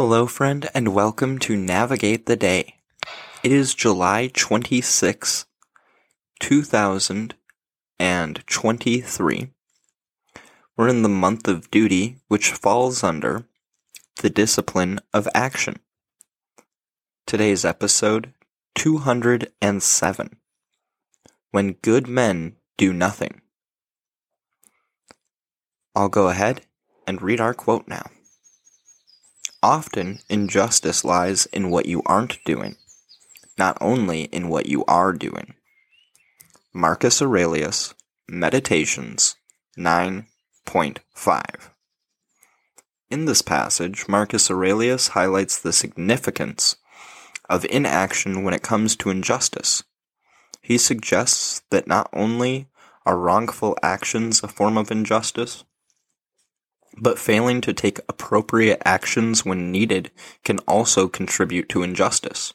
Hello, friend, and welcome to Navigate the Day. It is July 26, 2023. We're in the month of duty, which falls under the discipline of action. Today's episode 207 When Good Men Do Nothing. I'll go ahead and read our quote now. Often, injustice lies in what you aren't doing, not only in what you are doing. Marcus Aurelius, Meditations 9.5. In this passage, Marcus Aurelius highlights the significance of inaction when it comes to injustice. He suggests that not only are wrongful actions a form of injustice, but failing to take appropriate actions when needed can also contribute to injustice.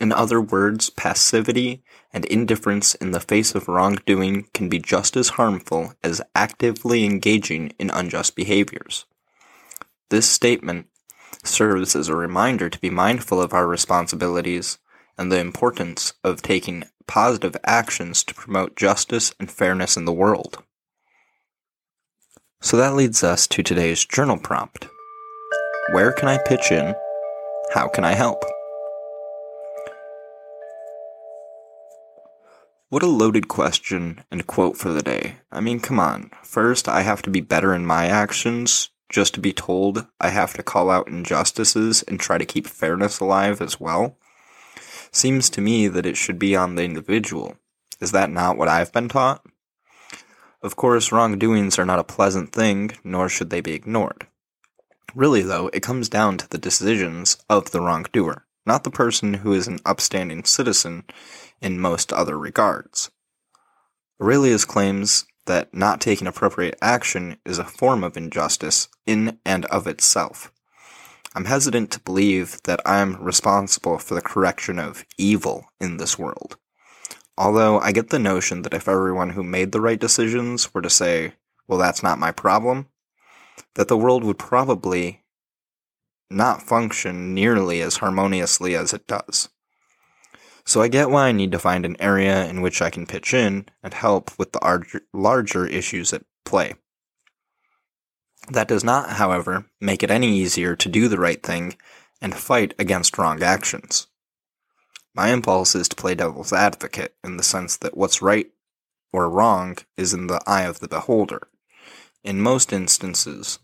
In other words, passivity and indifference in the face of wrongdoing can be just as harmful as actively engaging in unjust behaviors. This statement serves as a reminder to be mindful of our responsibilities and the importance of taking positive actions to promote justice and fairness in the world. So that leads us to today's journal prompt Where can I pitch in? How can I help? What a loaded question and quote for the day. I mean, come on. First, I have to be better in my actions just to be told I have to call out injustices and try to keep fairness alive as well. Seems to me that it should be on the individual. Is that not what I've been taught? Of course, wrongdoings are not a pleasant thing, nor should they be ignored. Really, though, it comes down to the decisions of the wrongdoer, not the person who is an upstanding citizen in most other regards. Aurelius claims that not taking appropriate action is a form of injustice in and of itself. I'm hesitant to believe that I'm responsible for the correction of evil in this world. Although I get the notion that if everyone who made the right decisions were to say, well, that's not my problem, that the world would probably not function nearly as harmoniously as it does. So I get why I need to find an area in which I can pitch in and help with the larger, issues at play. That does not, however, make it any easier to do the right thing and fight against wrong actions. My impulse is to play devil's advocate in the sense that what's right or wrong is in the eye of the beholder. In most instances,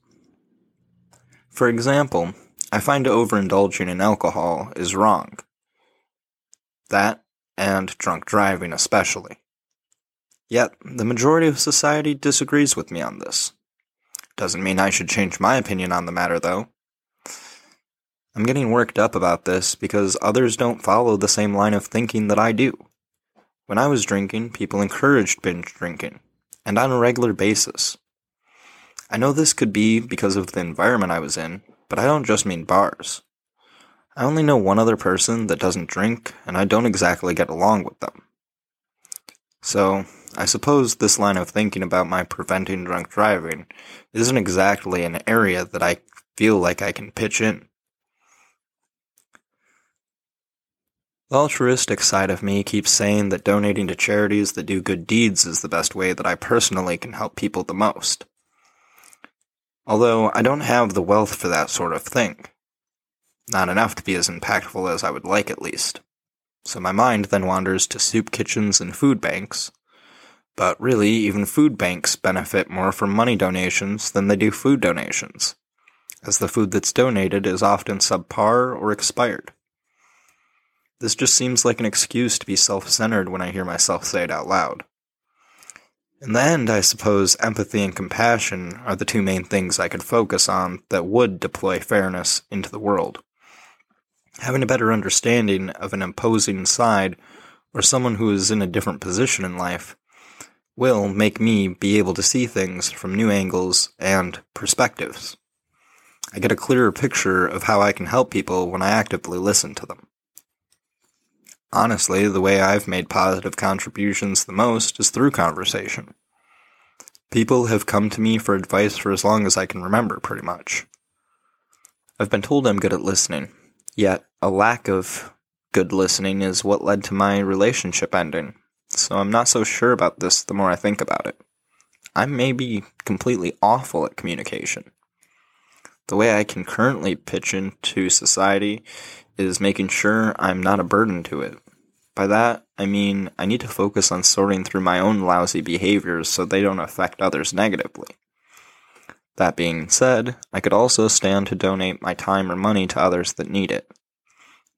for example, I find overindulging in alcohol is wrong. That, and drunk driving especially. Yet, the majority of society disagrees with me on this. Doesn't mean I should change my opinion on the matter, though. I'm getting worked up about this because others don't follow the same line of thinking that I do. When I was drinking, people encouraged binge drinking, and on a regular basis. I know this could be because of the environment I was in, but I don't just mean bars. I only know one other person that doesn't drink, and I don't exactly get along with them. So, I suppose this line of thinking about my preventing drunk driving isn't exactly an area that I feel like I can pitch in. The altruistic side of me keeps saying that donating to charities that do good deeds is the best way that I personally can help people the most. Although I don't have the wealth for that sort of thing. Not enough to be as impactful as I would like, at least. So my mind then wanders to soup kitchens and food banks. But really, even food banks benefit more from money donations than they do food donations, as the food that's donated is often subpar or expired. This just seems like an excuse to be self centered when I hear myself say it out loud. In the end, I suppose empathy and compassion are the two main things I could focus on that would deploy fairness into the world. Having a better understanding of an opposing side or someone who is in a different position in life will make me be able to see things from new angles and perspectives. I get a clearer picture of how I can help people when I actively listen to them. Honestly, the way I've made positive contributions the most is through conversation. People have come to me for advice for as long as I can remember, pretty much. I've been told I'm good at listening, yet a lack of good listening is what led to my relationship ending, so I'm not so sure about this the more I think about it. I may be completely awful at communication. The way I can currently pitch into society is making sure I'm not a burden to it. By that, I mean I need to focus on sorting through my own lousy behaviors so they don't affect others negatively. That being said, I could also stand to donate my time or money to others that need it.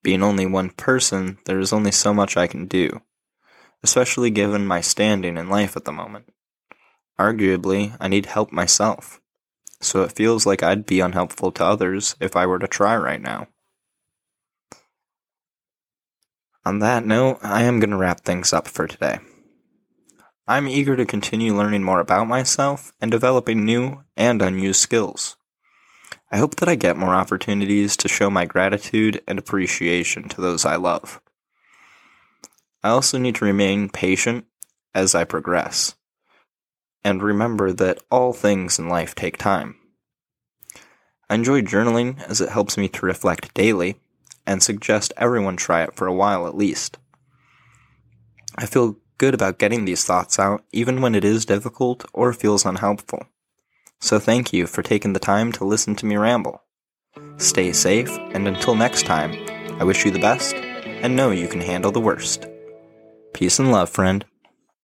Being only one person, there is only so much I can do, especially given my standing in life at the moment. Arguably, I need help myself, so it feels like I'd be unhelpful to others if I were to try right now. On that note, I am going to wrap things up for today. I'm eager to continue learning more about myself and developing new and unused skills. I hope that I get more opportunities to show my gratitude and appreciation to those I love. I also need to remain patient as I progress, and remember that all things in life take time. I enjoy journaling as it helps me to reflect daily and suggest everyone try it for a while at least. I feel good about getting these thoughts out even when it is difficult or feels unhelpful. So thank you for taking the time to listen to me ramble. Stay safe, and until next time, I wish you the best and know you can handle the worst. Peace and love, friend.